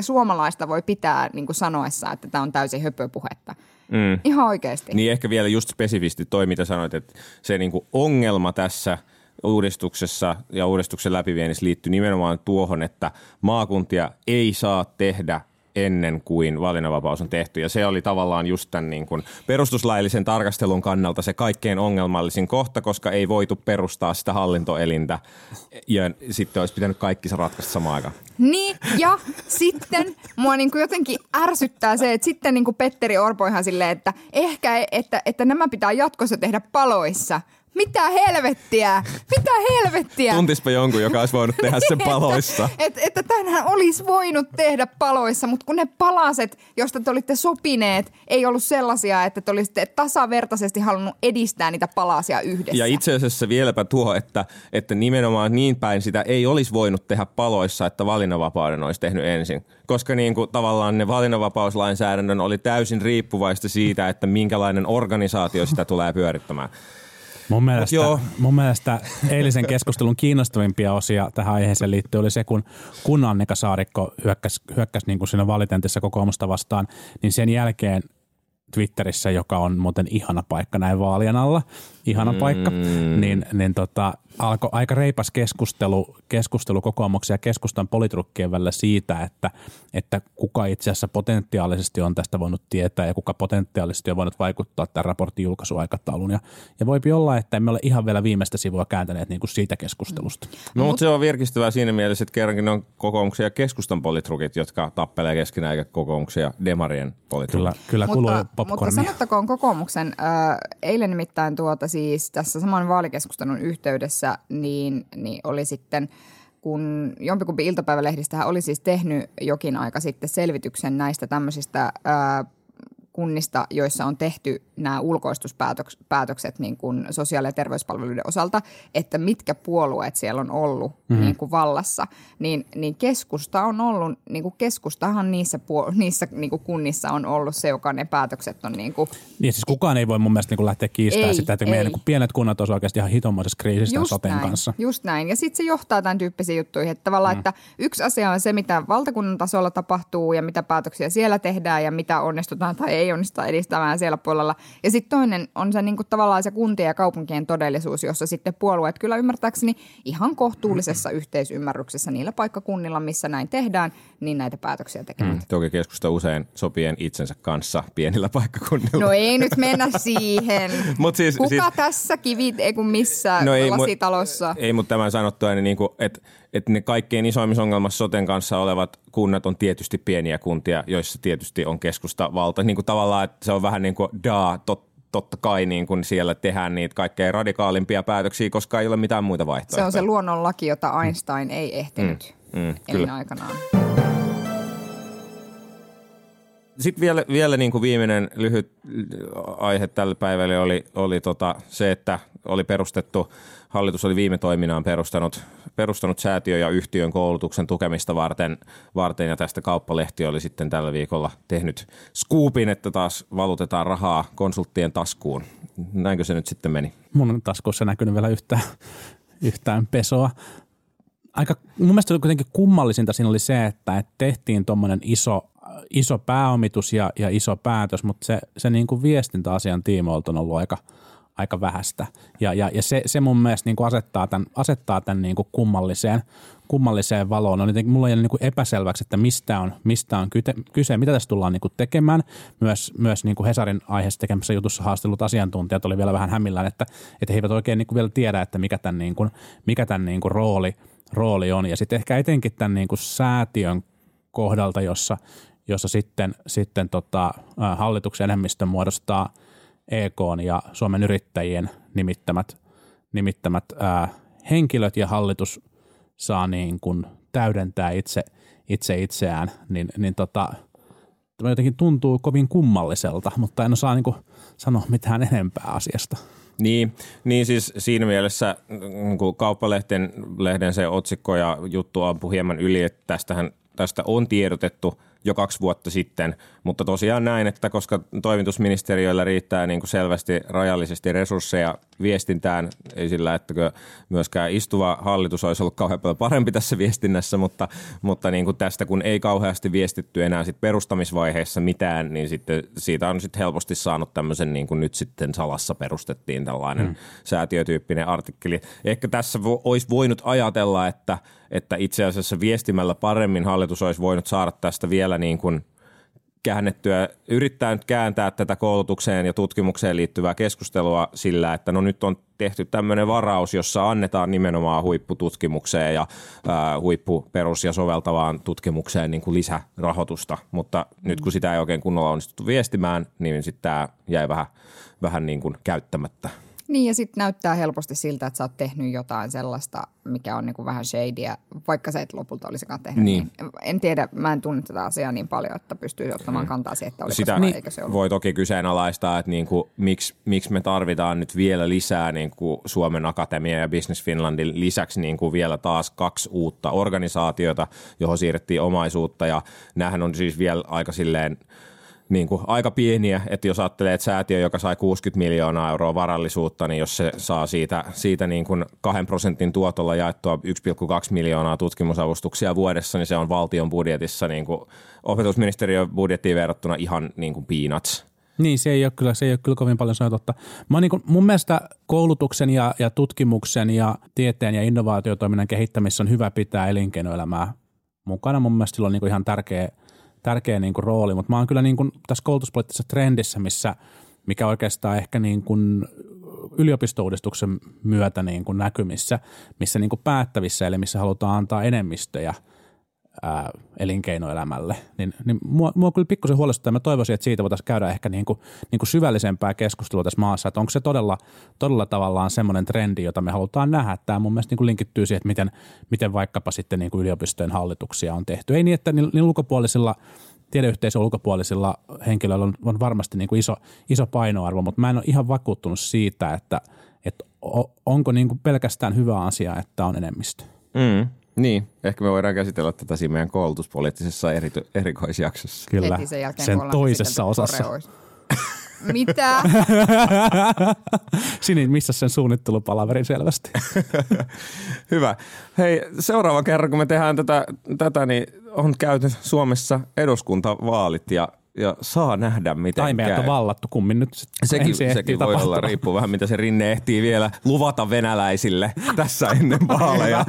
suomalaista voi pitää niin kuin sanoessa, että tämä on täysin höpöpuhetta. Mm. Ihan oikeasti. Niin ehkä vielä just spesifisti toi, mitä sanoit, että se niinku ongelma tässä uudistuksessa ja uudistuksen läpiviennissä liittyy nimenomaan tuohon, että maakuntia ei saa tehdä ennen kuin valinnanvapaus on tehty. Ja se oli tavallaan just tämän niin kuin perustuslaillisen tarkastelun kannalta se kaikkein ongelmallisin kohta, koska ei voitu perustaa sitä hallintoelintä ja sitten olisi pitänyt kaikki se ratkaista samaan aikaan. Niin, ja sitten mua niin kuin jotenkin ärsyttää se, että sitten niin kuin Petteri Orpo ihan silleen, että ehkä, että, että nämä pitää jatkossa tehdä paloissa. Mitä helvettiä? Mitä helvettiä? Tuntispa jonkun, joka olisi voinut tehdä sen [LAUGHS] paloissa. Et, että tänhän olisi voinut tehdä paloissa, mutta kun ne palaset, joista te olitte sopineet, ei ollut sellaisia, että te olisitte tasavertaisesti halunnut edistää niitä palasia yhdessä. Ja itse asiassa vieläpä tuo, että, että nimenomaan niin päin sitä ei olisi voinut tehdä paloissa, että valinnanvapauden olisi tehnyt ensin. Koska niin kuin tavallaan ne valinnanvapauslainsäädännön oli täysin riippuvaista siitä, että minkälainen organisaatio sitä tulee pyörittämään. Mun mielestä, joo. mun mielestä eilisen keskustelun kiinnostavimpia osia tähän aiheeseen liittyy oli se, kun, kun Annika Saarikko hyökkäsi, hyökkäsi niin kuin siinä valitentissa kokoomusta vastaan, niin sen jälkeen Twitterissä, joka on muuten ihana paikka näin vaalien alla, ihana mm. paikka, niin, niin tota, alkoi aika reipas keskustelu, keskustelu kokoomuksen ja keskustan politrukkien välillä siitä, että, että kuka itse asiassa potentiaalisesti on tästä voinut tietää ja kuka potentiaalisesti on voinut vaikuttaa tämän raportin julkaisuaikatauluun. Ja, ja voipi olla, että emme ole ihan vielä viimeistä sivua kääntäneet niin kuin siitä keskustelusta. No, mutta se on virkistävää siinä mielessä, että kerrankin ne on kokoomuksen ja keskustan politrukit, jotka tappelee keskenään, eikä kokoomuksen ja demarien politrukit. Kyllä, kyllä kuluu mutta, mutta sanottakoon kokoomuksen, äh, eilen nimittäin tuota siis tässä saman vaalikeskustelun yhteydessä, niin, niin oli sitten, kun jompikumpi iltapäivälehdistähän oli siis tehnyt jokin aika sitten selvityksen näistä tämmöisistä äh, kunnista, joissa on tehty nämä ulkoistuspäätökset niin kuin sosiaali- ja terveyspalveluiden osalta, että mitkä puolueet siellä on ollut mm-hmm. niin kuin vallassa, niin, niin keskusta on ollut, niin kuin keskustahan niissä, puol- niissä niin kuin kunnissa on ollut se, joka ne päätökset on niin kuin, Niin siis kukaan ei voi mun mielestä niin lähteä kiistämään Ei, sitä, että meidän ei. niin pienet kunnat olisivat oikeasti ihan hitomoisessa kriisissä soten näin, kanssa. Just näin. Ja sitten se johtaa tämän tyyppisiin juttuihin. Että tavallaan, mm. että yksi asia on se, mitä valtakunnan tasolla tapahtuu ja mitä päätöksiä siellä tehdään ja mitä onnistutaan tai ei onnistuta edistämään siellä puolella. Ja sitten toinen on se niin kuin tavallaan se kuntien ja kaupunkien todellisuus, jossa sitten puolueet kyllä ymmärtääkseni ihan kohtuullisessa yhteisymmärryksessä niillä paikkakunnilla, missä näin tehdään, niin näitä päätöksiä tekevät. Mm. Toki keskusta usein sopien itsensä kanssa pienillä paikkakunnilla. No ei nyt mennä siihen. [LAUGHS] Mut siis- Kuka siis- tässä kivit, ei kun missä no ei, mut- lasitalossa? Ei, mutta tämän sanottua, niin niinku, että et ne kaikkein isoimmissa ongelmassa soten kanssa olevat kunnat on tietysti pieniä kuntia, joissa tietysti on keskusta valta. Niin kuin tavallaan, että se on vähän niin kuin daa, tot, totta kai niin kuin siellä tehdään niitä kaikkein radikaalimpia päätöksiä, koska ei ole mitään muita Se vaihtoehtoja. on se luonnonlaki, jota Einstein ei ehtinyt Mm, mm, kyllä. aikanaan. Sitten vielä, vielä niin kuin viimeinen lyhyt aihe tällä päivällä oli, oli tota se, että oli perustettu, hallitus oli viime toiminaan perustanut, perustanut säätiö ja yhtiön koulutuksen tukemista varten, varten ja tästä kauppalehti oli sitten tällä viikolla tehnyt skuupin, että taas valutetaan rahaa konsulttien taskuun. Näinkö se nyt sitten meni? Mun taskussa näkynyt vielä yhtään, yhtään pesoa. Aika, mun mielestä kuitenkin kummallisinta siinä oli se, että tehtiin tuommoinen iso, iso pääomitus ja, ja iso päätös, mutta se, se niin kuin viestintäasian tiimoilta on ollut aika, aika vähäistä. Ja, ja, ja se, se mun mielestä niin kuin asettaa tämän, asettaa tämän niin kuin kummalliseen, kummalliseen valoon. On jotenkin, mulla on niin kuin epäselväksi, että mistä on, mistä on kyse, mitä tässä tullaan niin kuin tekemään. Myös, myös niin kuin Hesarin aiheessa tekemässä jutussa haastellut asiantuntijat oli vielä vähän hämillään, että, että he eivät oikein niin kuin vielä tiedä, että mikä tämän, niin kuin, mikä tämän niin kuin rooli, rooli on. Ja sitten ehkä etenkin tämän niin kuin säätiön kohdalta, jossa, jossa sitten, sitten tota, hallituksen enemmistö muodostaa EK ja Suomen yrittäjien nimittämät, nimittämät ää, henkilöt ja hallitus saa niin kuin täydentää itse, itse itseään, niin, niin tota, tämä jotenkin tuntuu kovin kummalliselta, mutta en osaa niin kuin sanoa mitään enempää asiasta. Niin, niin siis siinä mielessä niin kun kauppalehden lehden se otsikko ja juttu ampui hieman yli, että tästähän, tästä on tiedotettu jo kaksi vuotta sitten, mutta tosiaan näin, että koska toimitusministeriöllä riittää niin kuin selvästi rajallisesti resursseja viestintään, ei sillä, että myöskään istuva hallitus olisi ollut kauhean paljon parempi tässä viestinnässä, mutta, mutta niin kuin tästä kun ei kauheasti viestitty enää sit perustamisvaiheessa mitään, niin sitten siitä on sitten helposti saanut tämmöisen niin kuin nyt sitten salassa perustettiin tällainen hmm. säätiötyyppinen artikkeli. Ehkä tässä vo, olisi voinut ajatella, että, että itse asiassa viestimällä paremmin hallitus olisi voinut saada tästä vielä niin kuin – käännettyä, yrittää nyt kääntää tätä koulutukseen ja tutkimukseen liittyvää keskustelua sillä, että no nyt on tehty tämmöinen varaus, jossa annetaan nimenomaan huippututkimukseen ja ää, huippuperus- ja soveltavaan tutkimukseen niin kuin lisärahoitusta, mutta nyt kun sitä ei oikein kunnolla onnistuttu viestimään, niin sitten tämä jäi vähän, vähän niin kuin käyttämättä. Niin ja sitten näyttää helposti siltä, että sä oot tehnyt jotain sellaista, mikä on niinku vähän shadyä, vaikka sä et lopulta olisikaan tehnyt. Niin. niin. En tiedä, mä en tunne tätä asiaa niin paljon, että pystyisi ottamaan mm. kantaa siihen, että oliko Sitä se vai eikö se ollut. voi toki kyseenalaistaa, että niinku, miksi, miksi me tarvitaan nyt vielä lisää niinku Suomen Akatemia ja Business Finlandin lisäksi niinku vielä taas kaksi uutta organisaatiota, johon siirrettiin omaisuutta ja näähän on siis vielä aika silleen – niin kuin aika pieniä, että jos ajattelee, että säätiö, joka sai 60 miljoonaa euroa varallisuutta, niin jos se saa siitä, siitä niin kuin kahden prosentin tuotolla jaettua 1,2 miljoonaa tutkimusavustuksia vuodessa, niin se on valtion budjetissa niin kuin opetusministeriön budjettiin verrattuna ihan niin kuin peanuts. Niin, se ei ole kyllä, se ei ole kyllä kovin paljon sanoa totta. Mä niin kuin, mun mielestä koulutuksen ja, ja tutkimuksen ja tieteen ja innovaatiotoiminnan kehittämisessä on hyvä pitää elinkeinoelämää mukana. Mun mielestä sillä on niin kuin ihan tärkeä – tärkeä niin kuin rooli, mutta mä oon kyllä niin kuin tässä koulutuspoliittisessa trendissä, missä, mikä oikeastaan ehkä niin kuin yliopistouudistuksen myötä niin kuin näkymissä, missä niin kuin päättävissä elimissä halutaan antaa enemmistöjä – ää, elinkeinoelämälle, niin, niin mua, mua kyllä pikkusen huolestuttaa. Mä toivoisin, että siitä voitaisiin käydä ehkä niin kuin, niin kuin syvällisempää keskustelua tässä maassa, että onko se todella, todella tavallaan semmoinen trendi, jota me halutaan nähdä. Tämä mun mielestä niin kuin linkittyy siihen, että miten, miten vaikkapa sitten niin kuin yliopistojen hallituksia on tehty. Ei niin, että niin, niin ulkopuolisilla tiedeyhteisön ulkopuolisilla henkilöillä on, on varmasti niin kuin iso, iso painoarvo, mutta mä en ole ihan vakuuttunut siitä, että, että onko niin kuin pelkästään hyvä asia, että on enemmistö. Mm. Niin, ehkä me voidaan käsitellä tätä siinä meidän koulutuspoliittisessa eri, erikoisjaksossa. Kyllä, Heti sen, jälkeen, sen toisessa osassa. Mitä? [LAUGHS] Sini, missä sen suunnittelupalaverin selvästi? [LAUGHS] Hyvä. Hei, seuraava kerran kun me tehdään tätä, tätä niin on käyty Suomessa eduskuntavaalit ja ja saa nähdä, miten Tai meidät on vallattu, kummin nyt Sekin, sekin voi tapahtua. olla, riippuu vähän mitä se Rinne ehtii vielä luvata venäläisille tässä ennen [LAUGHS] vaaleja.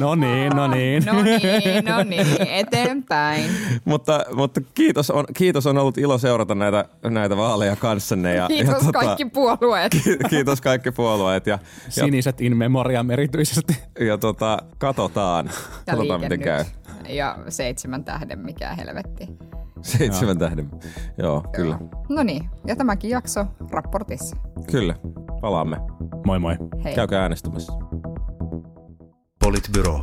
no niin, no niin. No niin, no niin, eteenpäin. mutta mutta kiitos, on, kiitos on ollut ilo seurata näitä, näitä vaaleja kanssanne. Ja, kiitos ja, tota, kaikki puolueet. kiitos kaikki puolueet. Ja, Siniset in memoriam erityisesti. Ja tota, katsotaan, katsotaan miten nyt. käy. Ja seitsemän tähden, mikä helvetti. Seitsemän tähden. Joo, kyllä. No niin, ja tämäkin jakso raportissa. Kyllä, palaamme. Moi moi. Hei. Käykää äänestämässä. Politbyro.